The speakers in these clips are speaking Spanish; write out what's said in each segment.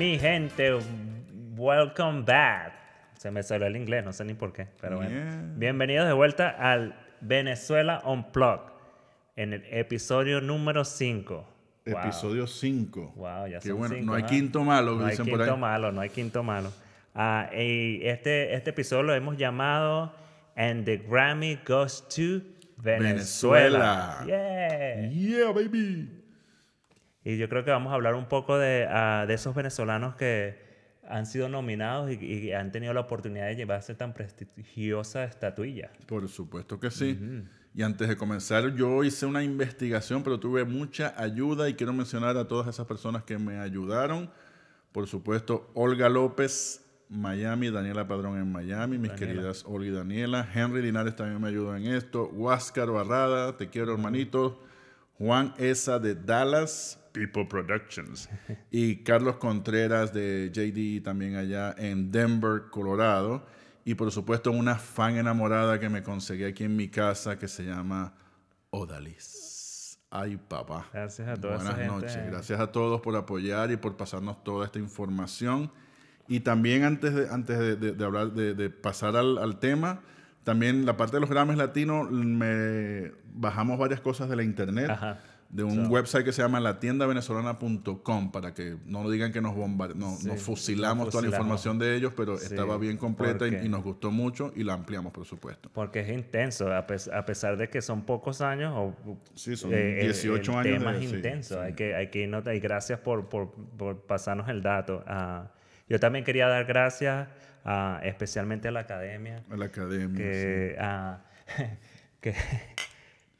Mi gente, welcome back. Se me salió el inglés, no sé ni por qué, pero bueno. Yeah. Bienvenidos de vuelta al Venezuela Unplugged en el episodio número 5. Episodio 5. Wow, ya Qué son bueno. cinco, no hay ¿ah? quinto malo, No hay dicen por quinto ahí. malo, no hay quinto malo. Ah, y este, este episodio lo hemos llamado And the Grammy Goes to Venezuela. Venezuela. Yeah. Yeah, baby. Y yo creo que vamos a hablar un poco de, ah, de esos venezolanos que han sido nominados y, y han tenido la oportunidad de llevarse tan prestigiosa estatuilla. Por supuesto que sí. Y antes de comenzar, yo hice una investigación, pero tuve mucha ayuda y quiero mencionar a todas esas personas que me ayudaron. Por supuesto, Olga López, Miami, Daniela Padrón en Miami, mis Daniela. queridas Olga y Daniela. Henry Linares también me ayudó en esto. Huáscar Barrada, te quiero hermanito. Juan Esa de Dallas, People Productions. y Carlos Contreras de JD también allá en Denver, Colorado. Y por supuesto una fan enamorada que me conseguí aquí en mi casa que se llama Odalis. Ay, papá. Gracias a toda esa Buenas gente. noches. Gracias a todos por apoyar y por pasarnos toda esta información. Y también antes de, antes de, de- de hablar, de, de pasar al, al tema, también la parte de los Grammys latinos, me bajamos varias cosas de la internet, Ajá. De un So- website que se llama latiendavenezolana.com, para que no nos digan que nos, bombar- no- Sí, nos fusilamos nos toda la fusilamos. información de ellos, pero Sí, estaba bien completa y, y nos gustó mucho y la ampliamos, por supuesto. Porque es intenso, a, pes- a pesar de que son pocos años, o, Sí, son eh, el- 18 el años tema de- es intenso, hay que, hay que notar, y gracias por, por, por pasarnos el dato. Ah, yo también quería dar gracias ah, especialmente a la academia, A la academia. que, ah, que,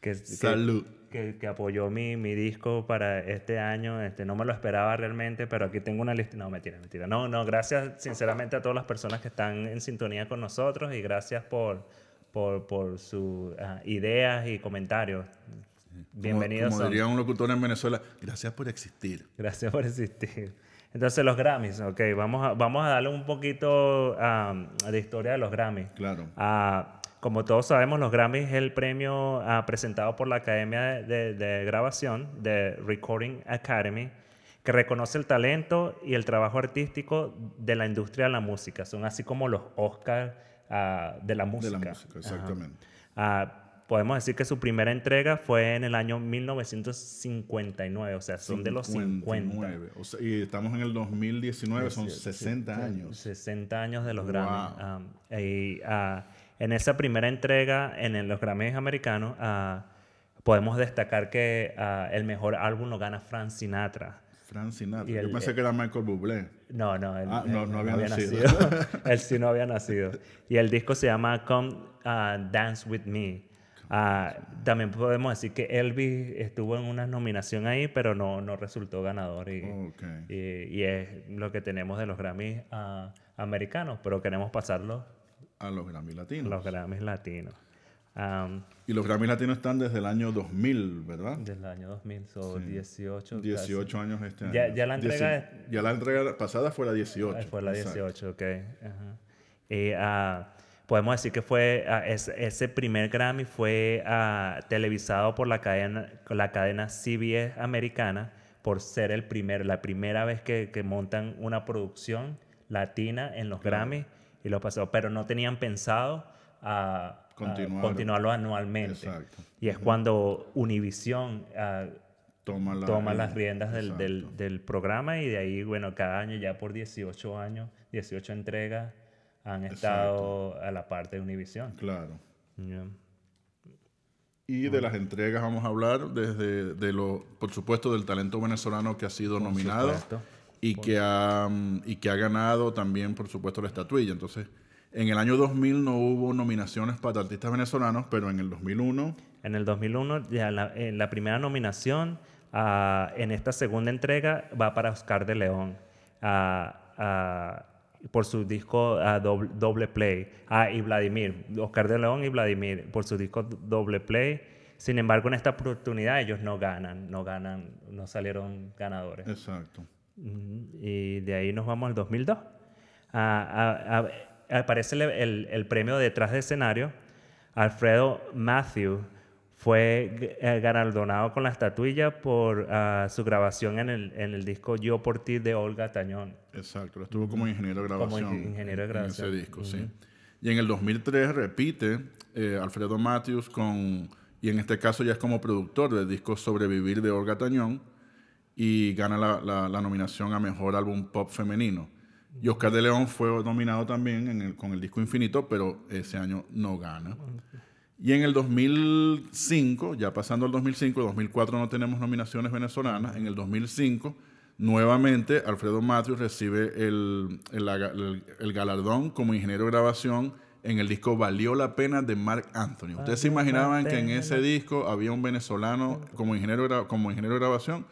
que, sí. que- Salud. Que, que apoyó mi, mi disco para este año. Este, no me lo esperaba realmente, pero aquí tengo una lista. No, mentira, mentira. No, no, gracias sinceramente a todas las personas que están en sintonía con nosotros y gracias por, por, por sus ah, ideas y comentarios. Bienvenidos. Como, son. diría un locutor en Venezuela, gracias por existir. Gracias por existir. Entonces, los Grammys, ok, vamos a, vamos a darle un poquito ah, de historia de los Grammys. Claro. Ah, como todos sabemos, los Grammys es el premio ah, presentado por la Academia de, de Grabación de Recording Academy, que reconoce el talento y el trabajo artístico de la industria de la música. Son así como los Oscars ah, de la De música. la música, exactamente. Ah, podemos decir que su primera entrega fue en el año 1959, o sea, son de los 50. 59. O sea, y estamos en el 2019, son 60 años. 60 años de los Wow. Grammys. Um, y, ah, en esa primera entrega, en los Grammys americanos, ah, podemos destacar que ah, el mejor álbum lo gana Frank Sinatra. Frank Sinatra. Y el- Yo pensé que era Michael Bublé. No, no, él, Ah, no, él no había nacido. él sí no había nacido. Y el disco se llama Come ah, Dance With Me. Ah, también podemos decir que Elvis estuvo en una nominación ahí, pero no, no resultó ganador. Y, Ok. y, y es lo que tenemos de los Grammys ah, americanos, pero queremos pasarlo A los Grammy Latinos. los Grammys latinos. Am, Y los Grammy Latinos están desde el año 2000, ¿verdad? desde el año 2000, son 18. casi. 18 años este año. Ya- ya la entrega Dieci- Ya la entrega pasada fue la 18. Ah, Fue la exacto. 18, ok. Ajá. Y ah, podemos decir que fue ah, es- ese primer Grammy fue ah, televisado por la cadena, la cadena CBS americana por ser el primer, la primera vez que, que montan una producción latina en los Grammys y lo pasó, pero no tenían pensado ah, ah, Continuar. continuarlo anualmente. Exacto. Y es cuando Univision ah, Toma, la- toma el- las riendas del, del- exacto. del programa y de ahí, bueno, cada año ya por 18 años, 18 entregas han estado a la parte de Univision. Claro. Y de las entregas vamos a hablar desde, de lo, por supuesto, del talento venezolano que ha sido nominado supuesto. Y que, ha, mm, y que ha ganado también, por supuesto, la estatuilla. Entonces, en el año 2000 no hubo nominaciones para artistas venezolanos, pero en el 2001, En el 2001, ya la, en la primera nominación, ah, en esta segunda entrega, va para Oscar de León. ah, ah, por su disco ah, doble, doble Play. Ah, y Vladimir, Oscar de León y Vladimir, por su disco Doble Play. Sin embargo, en esta oportunidad ellos no ganan, no ganan, no salieron ganadores. exacto. Y de ahí nos vamos al 2002. Ah, ah, ah, aparece el, el- el premio detrás de escenario. Alfredo Matthew fue eh, galardonado con la estatuilla por ah, su grabación en el, en el disco Yo por ti de Olga Tañón. Exacto, lo estuvo como ingeniero de grabación. Como ingeniero de grabación. En ese disco, sí. Y en el 2003 repite eh, Alfredo Matthews con, y en este caso ya es como productor del disco Sobrevivir de Olga Tañón y gana la, la, la nominación a Mejor Álbum Pop Femenino. Y Oscar de León fue nominado también en el, con el disco Infinito, pero ese año no gana. Y en el 2005, ya pasando al 2005, 2004 no tenemos nominaciones venezolanas, en el 2005 nuevamente Alfredo Matthews recibe el, el, el, galardón como ingeniero de grabación en el disco Valió la Pena de Mark Anthony. ¿Ustedes se imaginaban que en ese disco había un venezolano como ingeniero, como ingeniero de grabación?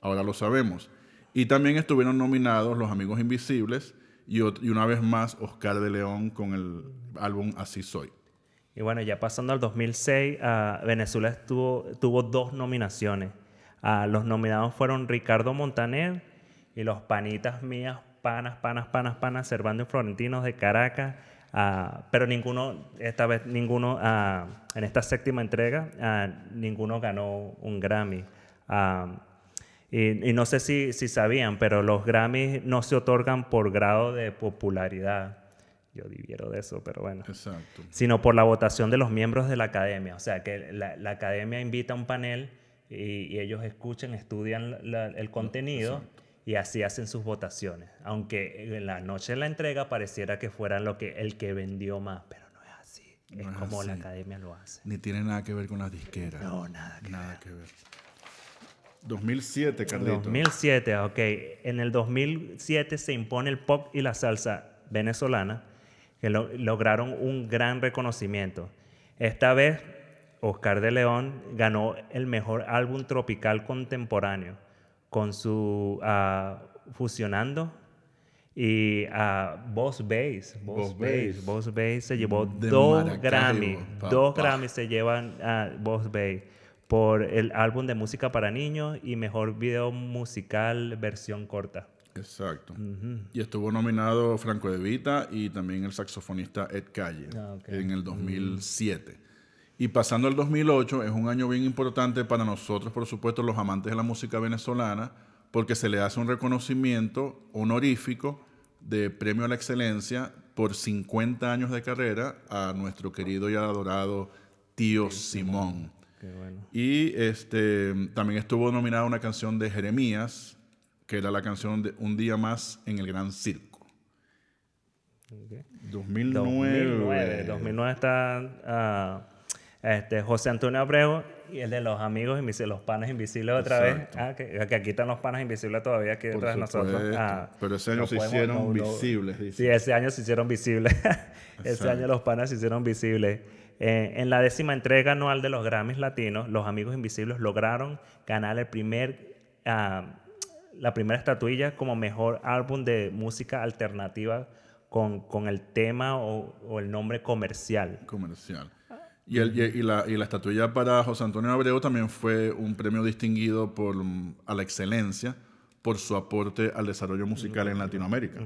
Ahora lo sabemos. Y también estuvieron nominados Los Amigos Invisibles y, una vez más Oscar de León con el álbum Así Soy. Y bueno, ya pasando al 2006, uh, Venezuela estuvo, tuvo dos nominaciones. Uh, los nominados fueron Ricardo Montaner y los panitas mías, panas, panas, panas, panas, Servando y Florentinos de Caracas. Uh, pero ninguno, esta vez ninguno, en esta séptima entrega, ninguno ganó un Grammy. Y, y, no sé si, si sabían, pero los Grammys no se otorgan por grado de popularidad yo diviero de eso, pero bueno. Exacto. Sino por la votación de los miembros de la academia. O sea, que la, la academia invita a un panel y, y ellos escuchan, estudian la, el contenido Exacto. y así hacen sus votaciones. Aunque en la noche de la entrega pareciera que fuera lo que, el que vendió más, pero no es así. No es, es, como así. la academia lo hace. Ni tiene nada que ver con las disqueras. No, nada que nada ver. que ver. 2007, Carlito. 2007, ok. En el 2007 se impone el pop y la salsa venezolana que lo, lograron un gran reconocimiento. Esta vez, Oscar de León ganó el mejor álbum tropical contemporáneo con su uh, Fusionando y uh, Boss Bass. Boss, Bass. Boss Bass se llevó dos Grammy. Dos Grammy se llevan a Boss Bass por el álbum de música para niños y mejor video musical versión corta. Exacto. Ujú. Y estuvo nominado Franco De Vita y también el saxofonista Ed Calle Ah, en el 2007. Y pasando al 2008, es un año bien importante para nosotros, por supuesto, los amantes de la música venezolana, porque se le hace un reconocimiento honorífico de premio a la excelencia por 50 años de carrera a nuestro querido y adorado tío Simón. Qué bueno. Y este, también estuvo nominada una canción de Jeremías, que era la canción de Un día más en el Gran Circo. Ok. 2009. 2009. 2009 está ah, este, José Antonio Abreu y el de los amigos invisibles, los panas invisibles otra Exacto. vez. Ah, que, que aquí están los panas invisibles todavía aquí detrás de nosotros. Ah, Pero ese año no se hicieron no- visibles. Sí, ese año se hicieron visibles. ese año los panas se hicieron visibles. Eh, en la décima entrega anual de los Grammys Latinos, los Amigos Invisibles lograron ganar el primer, ah, la primera estatuilla como mejor álbum de música alternativa con, con el tema o, o el nombre comercial. comercial. Y, el- y- la, y la estatuilla para José Antonio Abreu también fue un premio distinguido por, mm, a la excelencia por su aporte al desarrollo musical en Latinoamérica.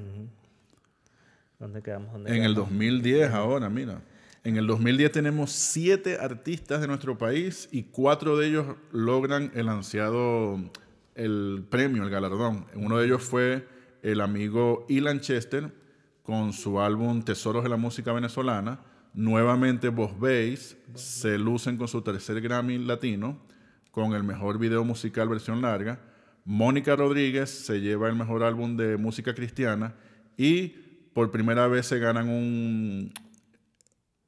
¿Dónde quedamos? ¿Dónde En el quedamos? 2010 ahora, mira. En el 2010 tenemos siete artistas de nuestro país y cuatro de ellos logran el ansiado, el premio, el galardón. Uno de ellos fue el amigo Ilan Chester con su álbum Tesoros de la Música Venezolana. Nuevamente Vos Bass se lucen con su tercer Grammy Latino con el mejor video musical versión larga. Mónica Rodríguez se lleva el mejor álbum de música cristiana y por primera vez se ganan un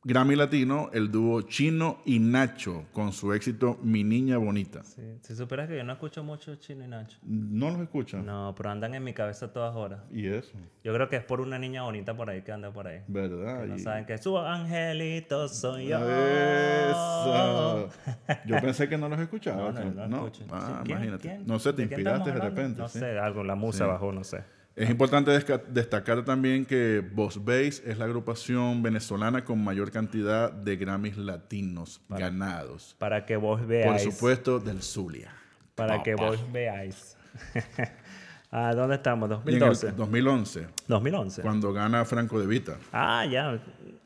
Grammy Latino el dúo Chino y Nacho con su éxito Mi Niña Bonita. Sí. Si supieras que yo no escucho mucho Chino y Nacho. ¿No los escuchan? No, pero andan en mi cabeza a todas horas. Y eso, Yo creo que es por una niña bonita por ahí que anda por ahí. ¿verdad? Que no Y- saben que su angelito soy yo. Eso. Yo pensé que no los escuchaba. No, no, no escucho. Ah, ¿Quién? imagínate. ¿Quién? No sé, te ¿De quién inspiraste de repente. No sí. sé, algo, la musa Sí. bajó, no sé. Es importante destacar también que Boss Bass es la agrupación venezolana con mayor cantidad de Grammys latinos ganados. Para que vos Por veáis. supuesto, del Zulia. Para que vos veáis. ah, ¿Dónde estamos? Y en el 2012. 2011, 2011. cuando gana Franco De Vita. Ah, ya.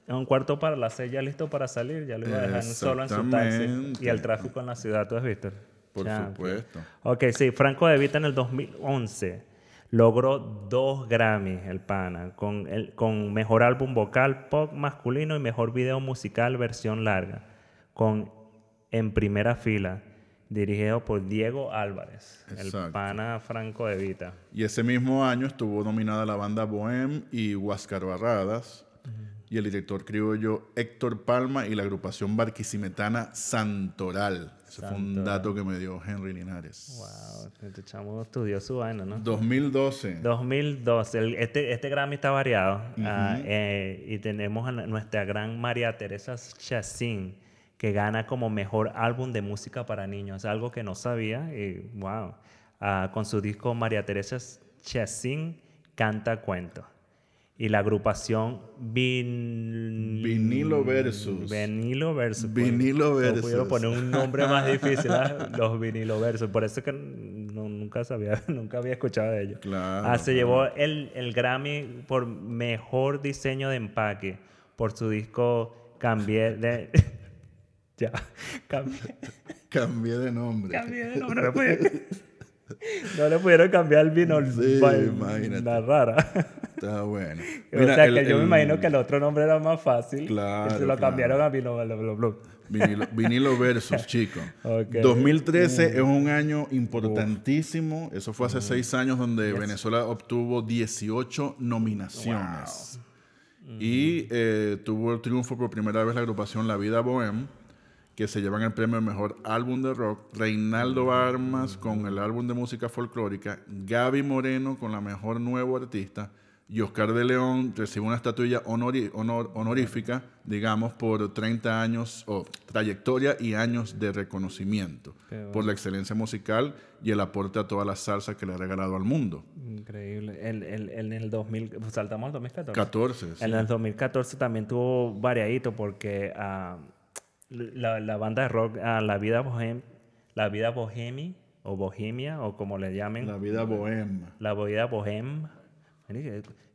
un cuarto para las seis ya listo para salir, ya lo iba a dejar solo en su taxi. Y el tráfico en la ciudad, ¿tú has visto? Por Ya, supuesto. Ok, sí, Franco De Vita en el 2011 logró dos Grammys, el pana, con, el, con mejor álbum vocal pop masculino y mejor video musical versión larga, con En Primera Fila, dirigido por Diego Álvarez, el pana Franco De Vita. Y ese mismo año estuvo nominada la banda Bohem y Huáscar Barradas. Y el director criollo Héctor Palma y la agrupación barquisimetana Santoral. Ese fue un dato que me dio Henry Linares. Wow, este chamo estudió su vaina, ¿no? 2012. 2012. El- este, este Grammy está variado. eh, y tenemos a nuestra gran María Teresa Chacín, que gana como mejor álbum de música para niños. Algo que no sabía. Y wow. Ah, con su disco María Teresa Chacín Canta Cuento. Y la agrupación Vin... Vinilo Versus. Vinilo Versus. Vinilo No Versus. pudieron poner un nombre más difícil, ¿ah? los Vinilo Versus. Por eso es que no- nunca sabía, nunca había escuchado de ellos. Claro, Ah, se claro. llevó el, el Grammy por mejor diseño de empaque por su disco Cambié de. ya, cambié, Cambié de nombre. cambié de nombre. No le pudieron, cambiar el vino. Sí, imagínate. Una rara. Está bueno. o sea, el- que yo me imagino que el otro nombre era más fácil. Claro, Y se lo claro. cambiaron a bla. Vinilo, vinilo versus, chico. Ok. 2013 es un año importantísimo. Eso fue hace seis años donde Venezuela obtuvo 18 nominaciones. Y eh, tuvo el triunfo por primera vez la agrupación La Vida Bohem, que se llevan el premio al mejor álbum de rock. Reinaldo Armas con el álbum de música folclórica. Gaby Moreno con la mejor nuevo artista. Y Oscar de León recibe una estatuilla honori- honor- honorífica, digamos, por 30 años o trayectoria y años de reconocimiento bueno. por la excelencia musical y el aporte a toda la salsa que le ha regalado al mundo. Increíble. El, el- en el 2000, pues, saltamos al 2014. 14. sí. En el 2014 también tuvo variadito porque ah, la, la banda de rock ah, La Vida Bohem, La Vida Bohemi o Bohemia o como le llamen, La vida bohemia. La Vida Bohem.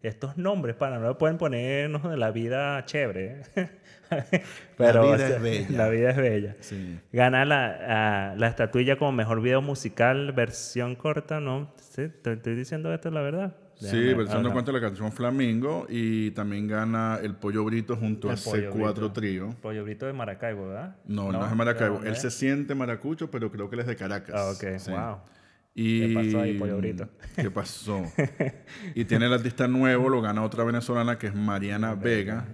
Estos nombres para no le pueden poner no, de la vida chévere. ¿eh? Pero, vida o sea, es bella. La vida es bella. Sí. Gana la, la estatuilla como mejor video musical, versión corta, ¿no? Sí, te estoy diciendo esto, la verdad. Sí, versión de cuenta la canción Flamingo y también gana el Pollo Brito junto El a Pollo C4 Brito. Trío. Pollo Brito de Maracaibo, ¿verdad? No, no, es de Maracaibo. ¿de Él se siente maracucho, pero creo que él es de Caracas. Ah, ok. Sí. Wow. Y... ¿Qué pasó ahí, Pollo Brito? ¿Qué pasó? y tiene el artista nuevo, lo gana otra venezolana que es Mariana Vega.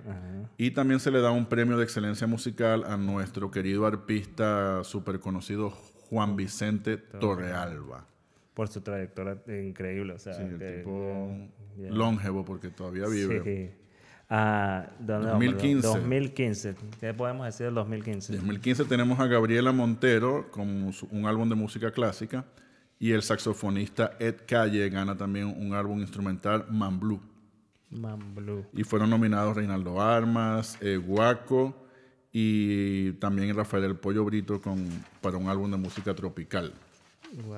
Y también se le da un premio de excelencia musical a nuestro querido arpista súper conocido Juan Vicente Torrealba. Por su trayectoria increíble, o sea. Sí, el que- tipo yeah. longevo porque todavía vive. Sí. Ah, ¿dónde vamos? 2015. 2015. ¿Qué podemos decir del 2015? En 2015 tenemos a Gabriela Montero con un álbum de música clásica y el saxofonista Ed Calle gana también un álbum instrumental Man Blue. Man Blue. Y fueron nominados Reinaldo Armas, eh, Guaco y también Rafael El Pollo Brito con, para un álbum de música tropical. Wow.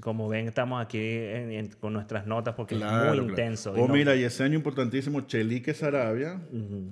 Como ven, estamos aquí en- en- con nuestras notas porque es muy claro. intenso. Oh, no- mira, y ese año importantísimo, Chelique Sarabia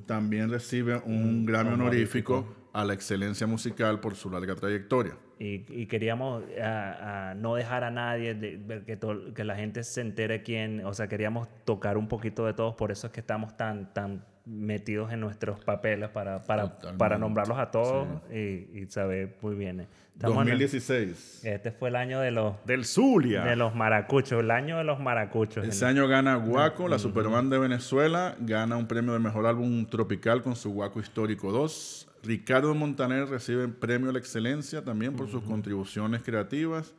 también recibe un Grammy honorífico a la excelencia musical por su larga trayectoria. Y, y queríamos ah, no dejar a nadie, de, que, to- que la gente se entere quién, o sea, queríamos tocar un poquito de todos, por eso es que estamos tan, tan metidos en nuestros papeles para, para, para nombrarlos a todos y, y saber muy bien. Estamos en el- 2016. este fue el año de los, Del Zulia. de los maracuchos, el año de los maracuchos. Ese año gana Guaco, la Superband de Venezuela, gana un premio de mejor álbum tropical con su Guaco Histórico 2. Ricardo Montaner recibe el premio a la excelencia también por sus contribuciones creativas.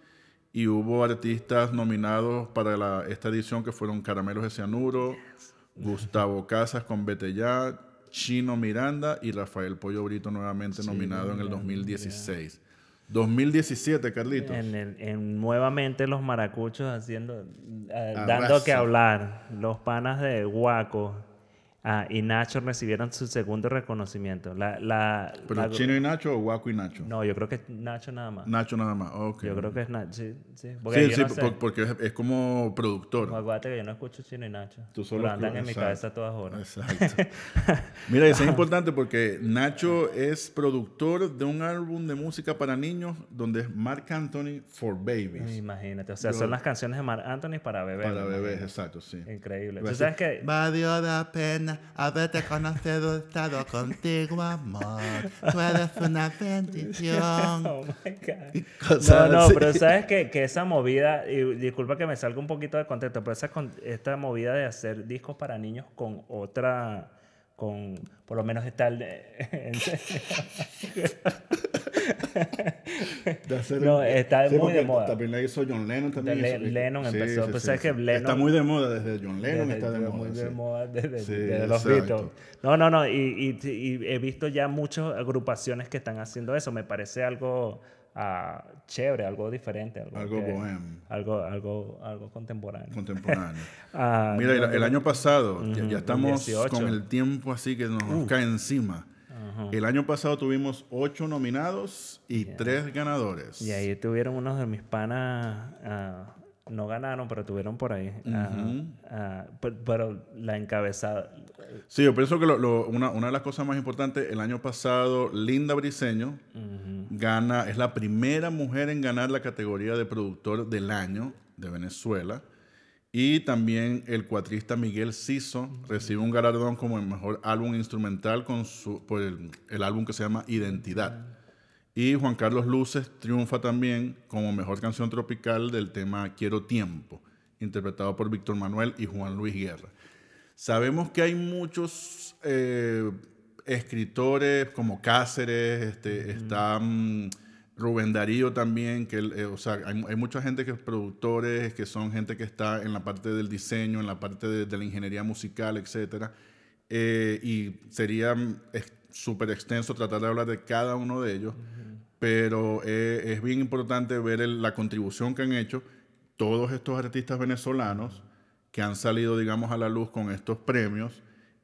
Y hubo artistas nominados para la- esta edición que fueron Caramelos de Cianuro, Gustavo Casas con Ya, Chino Miranda y Rafael Pollo Brito nuevamente nominado en el 2016. 2017, Carlitos. En, el- en nuevamente los maracuchos haciendo, eh, dando que hablar. Los panas de Guaco Ah, y Nacho recibieron su segundo reconocimiento. La, la, ¿Pero la- Chino y Nacho o Guaco y Nacho? No, yo creo que es Nacho nada más. Nacho nada más, ok. Yo creo que es Nacho, sí, sí. Porque Sí, sí, no sé. por- porque es, es como productor. Acuérdate que yo no escucho Chino y Nacho. Tú solo Pero andan en mi cabeza todas horas. Exacto. Mira, eso es importante porque Nacho es productor de un álbum de música para niños donde es Mark Anthony for Babies. Imagínate. O sea, Yo- son las canciones de Marc Anthony para bebés. Para bebés, exacto, sí. Increíble. Va Tú sabes que Valió la pena haberte conocido, estado contigo, amor. Tú eres una bendición. Oh my God. Cosas No, no, así. pero sabes que, que esa movida, y disculpa que me salga un poquito de contexto, pero esa, esta movida de hacer discos para niños con otra, con, por lo menos está el de-. De hacer- No, está muy porque de moda. También la hizo John Lennon. También hizo- Lennon empezó, pues, sabes que Lennon- Está muy de moda desde John Lennon, Desde- está de desde moda. muy sí. de moda desde, Sí, desde los. Beatles. No, no, no, y, y- y he visto ya muchas agrupaciones que están haciendo eso. Me parece algo chévere, algo diferente. Algo, Algo que- bohem. Algo, algo, algo contemporáneo. Contemporáneo. Ah, Mira, el, año pasado, ya- estamos 18. con el tiempo así que nos, cae encima. El año pasado tuvimos ocho nominados y tres ganadores. Y ahí tuvieron unos de mis panas, ah, no ganaron, pero tuvieron por ahí. Ah, pero, la encabezada. Sí, yo pienso que lo- lo- una, una de las cosas más importantes, el año pasado, Linda Briseño gana, es la primera mujer en ganar la categoría de productor del año de Venezuela. Y también el cuatrista Miguel Ciso recibe un galardón como el mejor álbum instrumental con su, por el, el álbum que se llama Identidad. Y Juan Carlos Luces triunfa también como mejor canción tropical del tema Quiero Tiempo, interpretado por Víctor Manuel y Juan Luis Guerra. Sabemos que hay muchos eh, escritores como Cáceres, este, está mm, Rubén Darío también, que eh, o sea, hay, hay mucha gente que es productores, que son gente que está en la parte del diseño, en la parte de, de la ingeniería musical, etcétera. Eh, y sería mm, súper extenso tratar de hablar de cada uno de ellos, pero eh, es bien importante ver el- la contribución que han hecho todos estos artistas venezolanos que han salido, digamos, a la luz con estos premios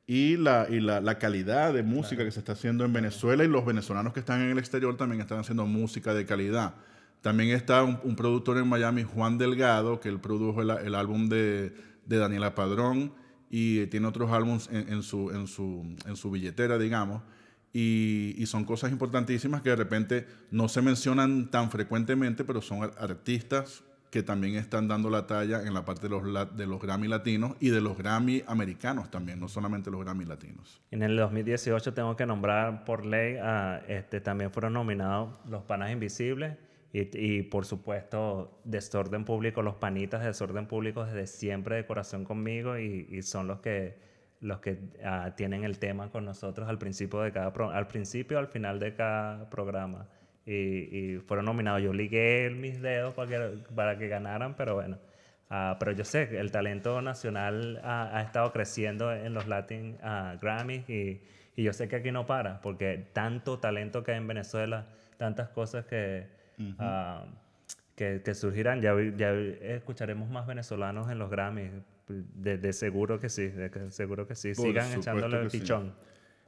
y la, y la, la calidad de música que se está haciendo en Venezuela y los venezolanos que están en el exterior también están haciendo música de calidad. También está un, un productor en Miami, Juan Delgado, que él produjo el, el álbum de, de Daniela Padrón y tiene otros álbumes en, en su, en, su, en su billetera, digamos. Y, y son cosas importantísimas que de repente no se mencionan tan frecuentemente, pero son ar- artistas que también están dando la talla en la parte de los, de los Grammy latinos y de los Grammy americanos también, no solamente los Grammy latinos. En el 2018 tengo que nombrar por ley, a, este, también fueron nominados Los Panas Invisibles y, y, por supuesto Desorden Público, los panitas de Desorden Público desde siempre de corazón conmigo y, y son los que, los que ah, tienen el tema con nosotros al principio de cada pro- al principio al final de cada programa y, y fueron nominados. Yo ligué mis dedos para que, para que ganaran, pero bueno. Ah, pero yo sé que el talento nacional ha, ha estado creciendo en los Latin ah, Grammys y, y yo sé que aquí no para, porque tanto talento que hay en Venezuela, tantas cosas que, ah, que, que surgirán. Ya, escucharemos más venezolanos en los Grammys, de, de seguro que sí, de seguro que sí. Por Sigan echándole el que sí.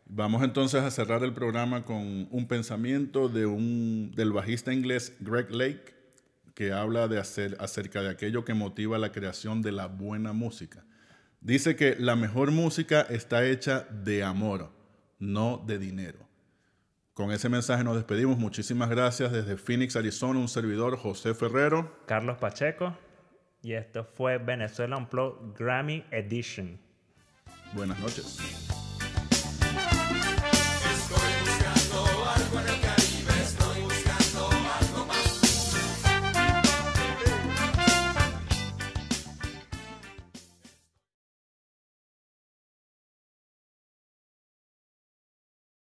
Vamos entonces a cerrar el programa con un pensamiento de un, del bajista inglés Greg Lake, que habla de hacer, acerca de aquello que motiva la creación de la buena música. Dice que la mejor música está hecha de amor, no de dinero. Con ese mensaje nos despedimos. Muchísimas gracias desde Phoenix, Arizona, un servidor, José Ferrero. Carlos Pacheco. Y esto fue Venezuela Unplugged Grammy Edition. Buenas noches.